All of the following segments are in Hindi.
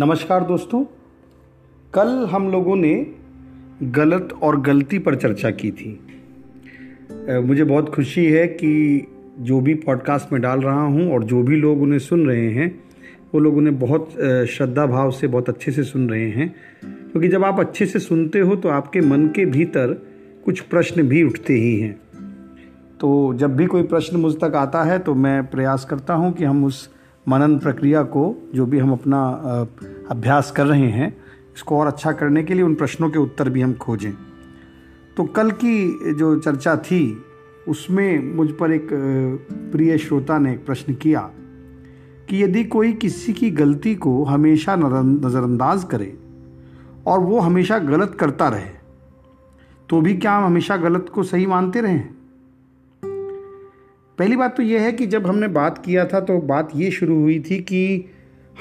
नमस्कार दोस्तों, कल हम लोगों ने गलत और गलती पर चर्चा की थी। मुझे बहुत खुशी है कि जो भी पॉडकास्ट में डाल रहा हूँ और जो भी लोग उन्हें सुन रहे हैं, वो लोग उन्हें बहुत श्रद्धा भाव से बहुत अच्छे से सुन रहे हैं। क्योंकि जब आप अच्छे से सुनते हो तो आपके मन के भीतर कुछ प्रश्न भी उठते ही हैं। तो जब भी कोई प्रश्न मुझ तक आता है तो मैं प्रयास करता हूँ कि हम उस मनन प्रक्रिया को, जो भी हम अपना अभ्यास कर रहे हैं, इसको और अच्छा करने के लिए उन प्रश्नों के उत्तर भी हम खोजें। तो कल की जो चर्चा थी, उसमें मुझ पर एक प्रिय श्रोता ने एक प्रश्न किया कि यदि कोई किसी की गलती को हमेशा नज़रअंदाज करे और वो हमेशा गलत करता रहे तो भी क्या हम हमेशा गलत को सही मानते रहें? पहली बात तो यह है कि जब हमने बात किया था तो बात ये शुरू हुई थी कि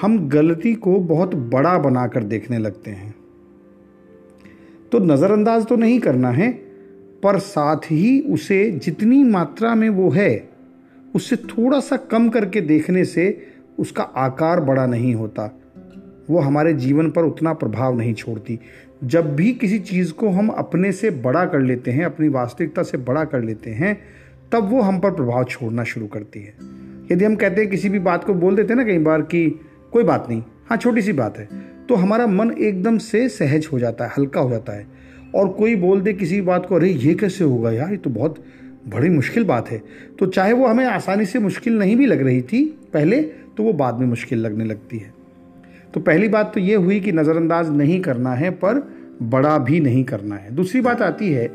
हम गलती को बहुत बड़ा बनाकर देखने लगते हैं। तो नज़रअंदाज तो नहीं करना है, पर साथ ही उसे जितनी मात्रा में वो है, उससे थोड़ा सा कम करके देखने से उसका आकार बड़ा नहीं होता। वो हमारे जीवन पर उतना प्रभाव नहीं छोड़ती। जब भी किसी चीज़ को हम अपने से बड़ा कर लेते हैं, अपनी वास्तविकता से बड़ा कर लेते हैं, तब वो हम पर प्रभाव छोड़ना शुरू करती है। यदि हम कहते हैं, किसी भी बात को बोल देते हैं ना कई बार कि कोई बात नहीं। हाँ छोटी सी बात है। तो हमारा मन एकदम से सहज हो जाता है, हल्का हो जाता है। और कोई बोल दे किसी बात को, अरे, ये कैसे होगा यार? ये तो बहुत बड़ी मुश्किल बात है। तो चाहे वो हमें आसानी से मुश्किल नहीं भी लग रही थी पहले तो वो बाद में मुश्किल लगने लगती है। तो पहली बात तो ये हुई कि नज़रअंदाज नहीं करना है, पर बड़ा भी नहीं करना है। दूसरी बात आती है,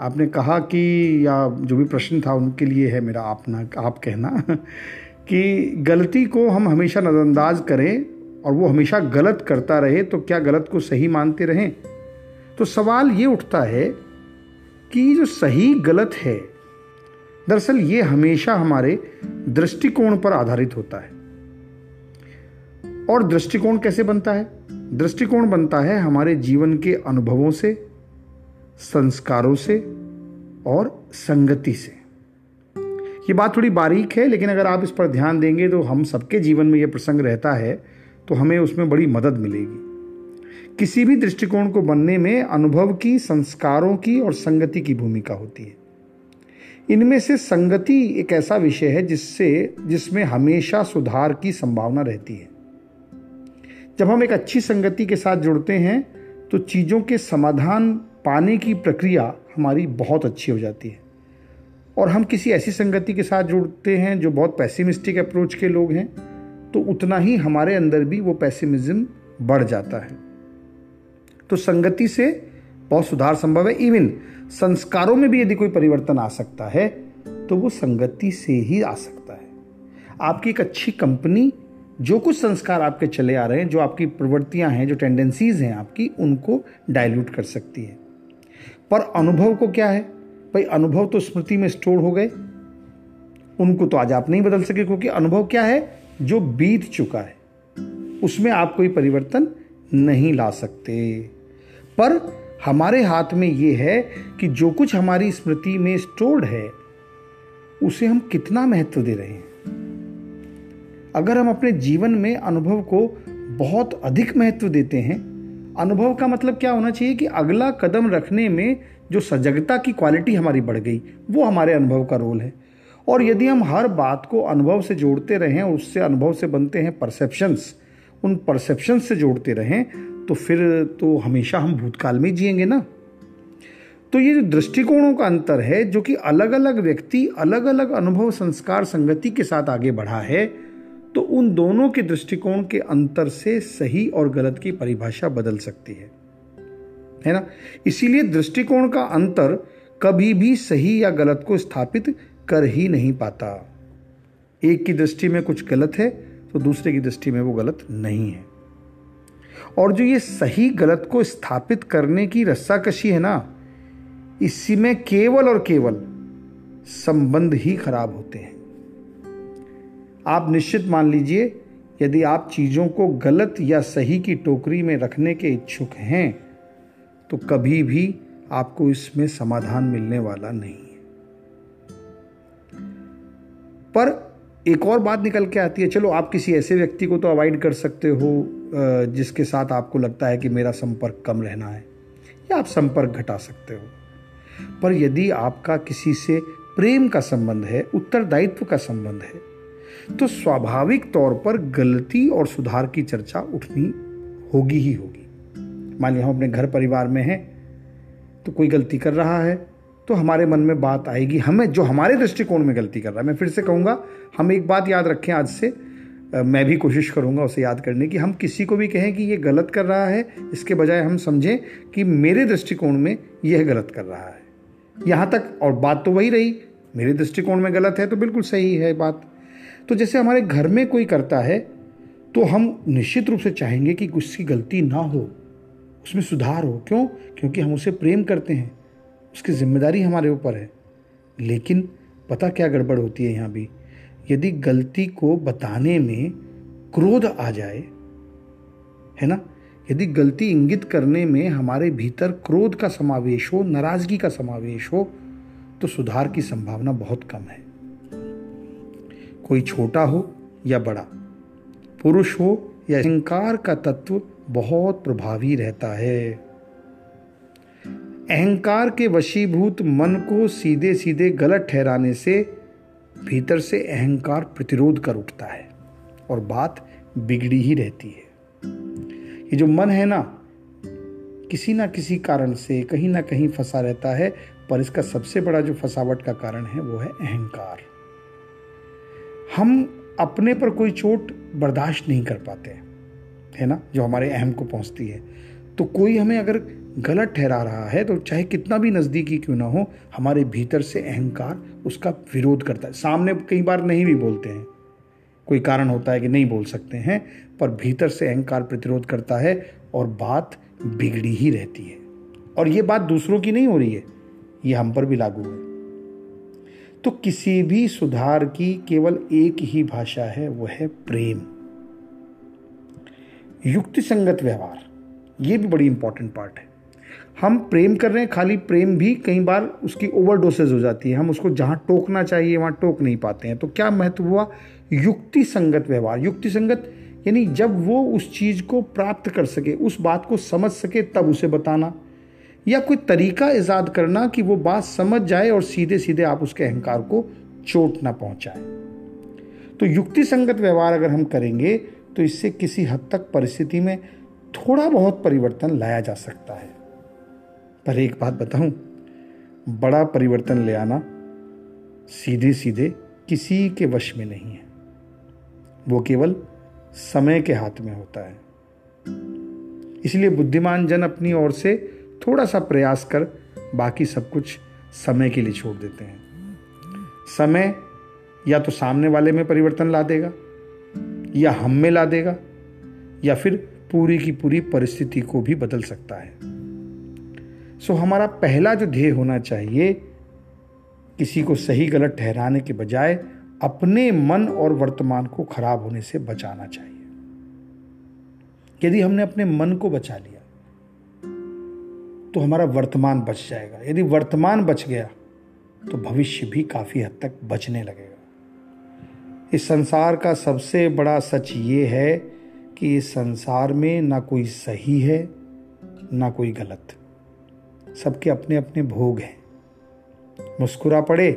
आपने कहा कि, या जो भी प्रश्न था उनके लिए है मेरा, आप ना, आप कहना। कि गलती को हम हमेशा नज़रअंदाज करें और वो हमेशा गलत करता रहे तो क्या गलत को सही मानते रहें? तो सवाल ये उठता है कि जो सही गलत है, दरअसल ये हमेशा हमारे दृष्टिकोण पर आधारित होता है। और दृष्टिकोण कैसे बनता है? दृष्टिकोण बनता है हमारे जीवन के अनुभवों से, संस्कारों से और संगति से। ये बात थोड़ी बारीक है, लेकिन अगर आप इस पर ध्यान देंगे तो हम सबके जीवन में ये प्रसंग रहता है तो हमें उसमें बड़ी मदद मिलेगी। किसी भी दृष्टिकोण को बनने में अनुभव की, संस्कारों की और संगति की भूमिका होती है। इनमें से संगति एक ऐसा विषय है जिससे, जिसमें हमेशा सुधार की संभावना रहती है। जब हम एक अच्छी संगति के साथ जुड़ते हैं तो चीज़ों के समाधान पाने की प्रक्रिया हमारी बहुत अच्छी हो जाती है। और हम किसी ऐसी संगति के साथ जुड़ते हैं जो बहुत पैसिमिस्टिक अप्रोच के लोग हैं तो उतना ही हमारे अंदर भी वो पैसिमिज्म बढ़ जाता है। तो संगति से बहुत सुधार संभव है। इवन संस्कारों में भी यदि कोई परिवर्तन आ सकता है तो वो संगति से ही आ सकता है। आपकी एक अच्छी कंपनी जो कुछ संस्कार आपके चले आ रहे हैं, जो आपकी प्रवृत्तियाँ हैं, जो टेंडेंसीज हैं आपकी, उनको डाइल्यूट कर सकती है। पर अनुभव को क्या है? भाई, अनुभव तो स्मृति में स्टोर हो गए। उनको तो आज आप नहीं बदल सके, क्योंकि अनुभव क्या है? जो बीत चुका है, उसमें आप कोई परिवर्तन नहीं ला सकते। पर हमारे हाथ में यह है कि जो कुछ हमारी स्मृति में स्टोर्ड है, उसे हम कितना महत्व दे रहे हैं। अगर हम अपने जीवन में अनुभव को बहुत अधिक महत्व देते हैं, अनुभव का मतलब क्या होना चाहिए कि अगला कदम रखने में जो सजगता की क्वालिटी हमारी बढ़ गई, वो हमारे अनुभव का रोल है। और यदि हम हर बात को अनुभव से जोड़ते रहें और उससे अनुभव से बनते हैं परसेप्शंस उन परसेप्शंस से जोड़ते रहें तो फिर तो हमेशा हम भूतकाल में जिएँगे ना। तो ये जो दृष्टिकोणों का अंतर है, जो कि अलग अलग व्यक्ति अलग अलग अनुभव, संस्कार, संगति के साथ आगे बढ़ा है तो उन दोनों के दृष्टिकोण के अंतर से सही और गलत की परिभाषा बदल सकती है। है ना? इसीलिए दृष्टिकोण का अंतर कभी भी सही या गलत को स्थापित कर ही नहीं पाता। एक की दृष्टि में कुछ गलत है तो दूसरे की दृष्टि में वो गलत नहीं है। और जो ये सही गलत को स्थापित करने की रस्साकशी है ना, इसी में केवल और केवल संबंध ही खराब होते हैं। आप निश्चित मान लीजिए, यदि आप चीज़ों को गलत या सही की टोकरी में रखने के इच्छुक हैं तो कभी भी आपको इसमें समाधान मिलने वाला नहीं है। पर एक और बात निकल के आती है, चलो आप किसी ऐसे व्यक्ति को तो अवॉइड कर सकते हो जिसके साथ आपको लगता है कि मेरा संपर्क कम रहना है, या आप संपर्क घटा सकते हो। पर यदि आपका किसी से प्रेम का संबंध है, उत्तरदायित्व का संबंध है तो स्वाभाविक तौर पर गलती और सुधार की चर्चा उठनी होगी ही होगी। मान लिया हम अपने घर परिवार में हैं तो कोई गलती कर रहा है तो हमारे मन में बात आएगी। हमें जो हमारे दृष्टिकोण में गलती कर रहा है, मैं फिर से कहूँगा, हम एक बात याद रखें आज से मैं भी कोशिश करूँगा उसे याद करने की। हम किसी को भी कहें कि ये गलत कर रहा है, इसके बजाय हम समझें कि मेरे दृष्टिकोण में यह गलत कर रहा है। यहाँ तक, और बात तो वही रही, मेरे दृष्टिकोण में गलत है तो बिल्कुल सही है बात। तो जैसे हमारे घर में कोई करता है तो हम निश्चित रूप से चाहेंगे कि उसकी गलती ना हो। उसमें सुधार हो। क्यों? क्योंकि हम उसे प्रेम करते हैं। उसकी ज़िम्मेदारी हमारे ऊपर है। लेकिन पता क्या गड़बड़ होती है यहाँ भी? यदि गलती को बताने में क्रोध आ जाए, है ना? यदि गलती इंगित करने में हमारे भीतर क्रोध का समावेश हो, नाराज़गी का समावेश हो तो सुधार की संभावना बहुत कम है। कोई छोटा हो या बड़ा, पुरुष हो या अहंकार का तत्व बहुत प्रभावी रहता है। अहंकार के वशीभूत मन को सीधे सीधे गलत ठहराने से भीतर से अहंकार प्रतिरोध कर उठता है और बात बिगड़ी ही रहती है। ये जो मन है ना, किसी ना किसी कारण से, कहीं ना कहीं फंसा रहता है पर इसका सबसे बड़ा जो फसावट का कारण है वो है अहंकार। हम अपने पर कोई चोट बर्दाश्त नहीं कर पाते। है ना, जो हमारे अहम को पहुँचती है। तो कोई हमें अगर गलत ठहरा रहा है तो चाहे कितना भी नज़दीकी क्यों ना हो, हमारे भीतर से अहंकार उसका विरोध करता है। सामने कई बार नहीं भी बोलते हैं। कोई कारण होता है कि नहीं बोल सकते हैं, पर भीतर से अहंकार प्रतिरोध करता है और बात बिगड़ी ही रहती है। और ये बात दूसरों की नहीं हो रही है, ये हम पर भी लागू है। तो किसी भी सुधार की केवल एक ही भाषा है, वह है प्रेम। युक्ति संगत व्यवहार। ये भी बड़ी इंपॉर्टेंट पार्ट है। हम प्रेम कर रहे हैं, खाली प्रेम भी कई बार उसकी ओवरडोसेज हो जाती है। हम उसको जहाँ टोकना चाहिए, वहाँ टोक नहीं पाते हैं। तो क्या महत्व हुआ? युक्ति संगत व्यवहार। युक्ति संगत यानी जब वो उस चीज़ को प्राप्त कर सके, उस बात को समझ सके, तब उसे बताना। या कोई तरीका ईजाद करना कि वो बात समझ जाए और सीधे सीधे आप उसके अहंकार को चोट ना पहुँचाए। तो युक्ति संगत व्यवहार अगर हम करेंगे तो इससे किसी हद तक परिस्थिति में थोड़ा बहुत परिवर्तन लाया जा सकता है। पर एक बात बताऊँ, बड़ा परिवर्तन ले आना सीधे सीधे किसी के वश में नहीं है। वो केवल समय के हाथ में होता है। इसलिए बुद्धिमान जन अपनी ओर से थोड़ा सा प्रयास कर बाकी सब कुछ समय के लिए छोड़ देते हैं। समय या तो सामने वाले में परिवर्तन ला देगा या हम में ला देगा, या फिर पूरी की पूरी परिस्थिति को भी बदल सकता है। सो हमारा पहला जो ध्येय होना चाहिए, किसी को सही गलत ठहराने के बजाय अपने मन और वर्तमान को खराब होने से बचाना चाहिए। यदि हमने अपने मन को बचा लिया तो हमारा वर्तमान बच जाएगा। यदि वर्तमान बच गया तो भविष्य भी काफ़ी हद तक बचने लगेगा। इस संसार का सबसे बड़ा सच ये है कि इस संसार में ना कोई सही है, ना कोई गलत। सबके अपने अपने भोग हैं। मुस्कुरा पड़े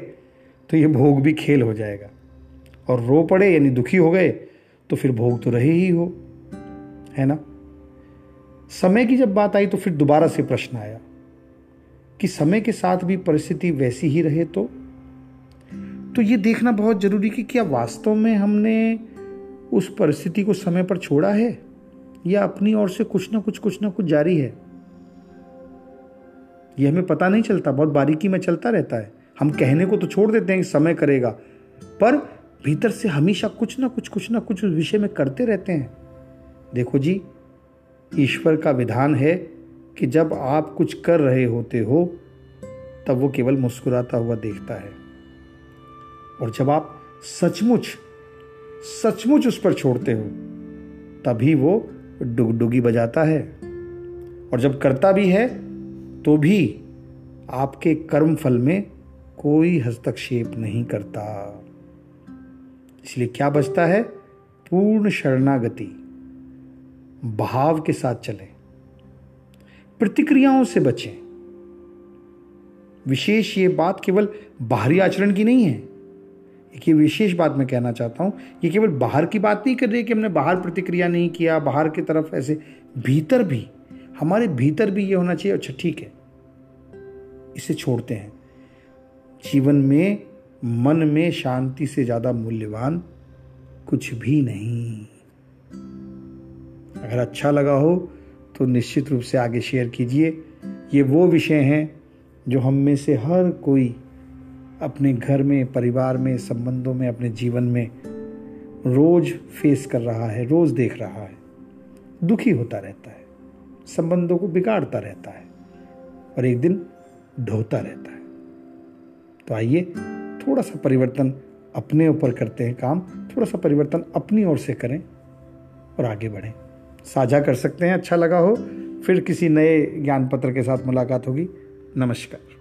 तो ये भोग भी खेल हो जाएगा। और रो पड़े यानी दुखी हो गए तो फिर भोग तो रहे ही हो। है ना? समय की जब बात आई तो फिर दोबारा से प्रश्न आया कि समय के साथ भी परिस्थिति वैसी ही रहे तो? तो ये देखना बहुत ज़रूरी कि क्या वास्तव में हमने उस परिस्थिति को समय पर छोड़ा है? या अपनी ओर से कुछ ना कुछ कुछ ना कुछ जारी है? ये हमें पता नहीं चलता, बहुत बारीकी में चलता रहता है। हम कहने को तो छोड़ देते हैं कि समय करेगा, पर भीतर से हमेशा कुछ ना कुछ कुछ ना कुछ उस विषय में करते रहते हैं। देखो जी, ईश्वर का विधान है कि जब आप कुछ कर रहे होते हो, तब वो केवल मुस्कुराता हुआ देखता है। और जब आप सचमुच सचमुच उस पर छोड़ते हो, तभी वो डुगडुगी बजाता है। और जब करता भी है तो भी आपके कर्म फल में कोई हस्तक्षेप नहीं करता। इसलिए क्या बचता है? पूर्ण शरणागति, भाव के साथ चलें, प्रतिक्रियाओं से बचें। विशेष ये बात केवल बाहरी आचरण की नहीं है एक ये विशेष बात मैं कहना चाहता हूँ, ये केवल बाहर की बात नहीं कर रही कि हमने बाहर प्रतिक्रिया नहीं किया, बाहर की तरफ़ ऐसे भीतर भी, हमारे भीतर भी ये होना चाहिए। अच्छा ठीक है, इसे छोड़ते हैं। जीवन में, मन में शांति से ज़्यादा मूल्यवान कुछ भी नहीं। अगर अच्छा लगा हो तो निश्चित रूप से आगे शेयर कीजिए। ये वो विषय हैं जो हम में से हर कोई अपने घर में, परिवार में, संबंधों में, अपने जीवन में रोज फेस कर रहा है, रोज देख रहा है। दुखी होता रहता है, संबंधों को बिगाड़ता रहता है और एक दिन ढोता रहता है। तो आइए थोड़ा सा परिवर्तन अपने ऊपर करते हैं काम, थोड़ा सा परिवर्तन अपनी ओर से करें और आगे बढ़ें। साझा कर सकते हैं अच्छा लगा हो, फिर किसी नए ज्ञान पत्र के साथ मुलाकात होगी। नमस्कार।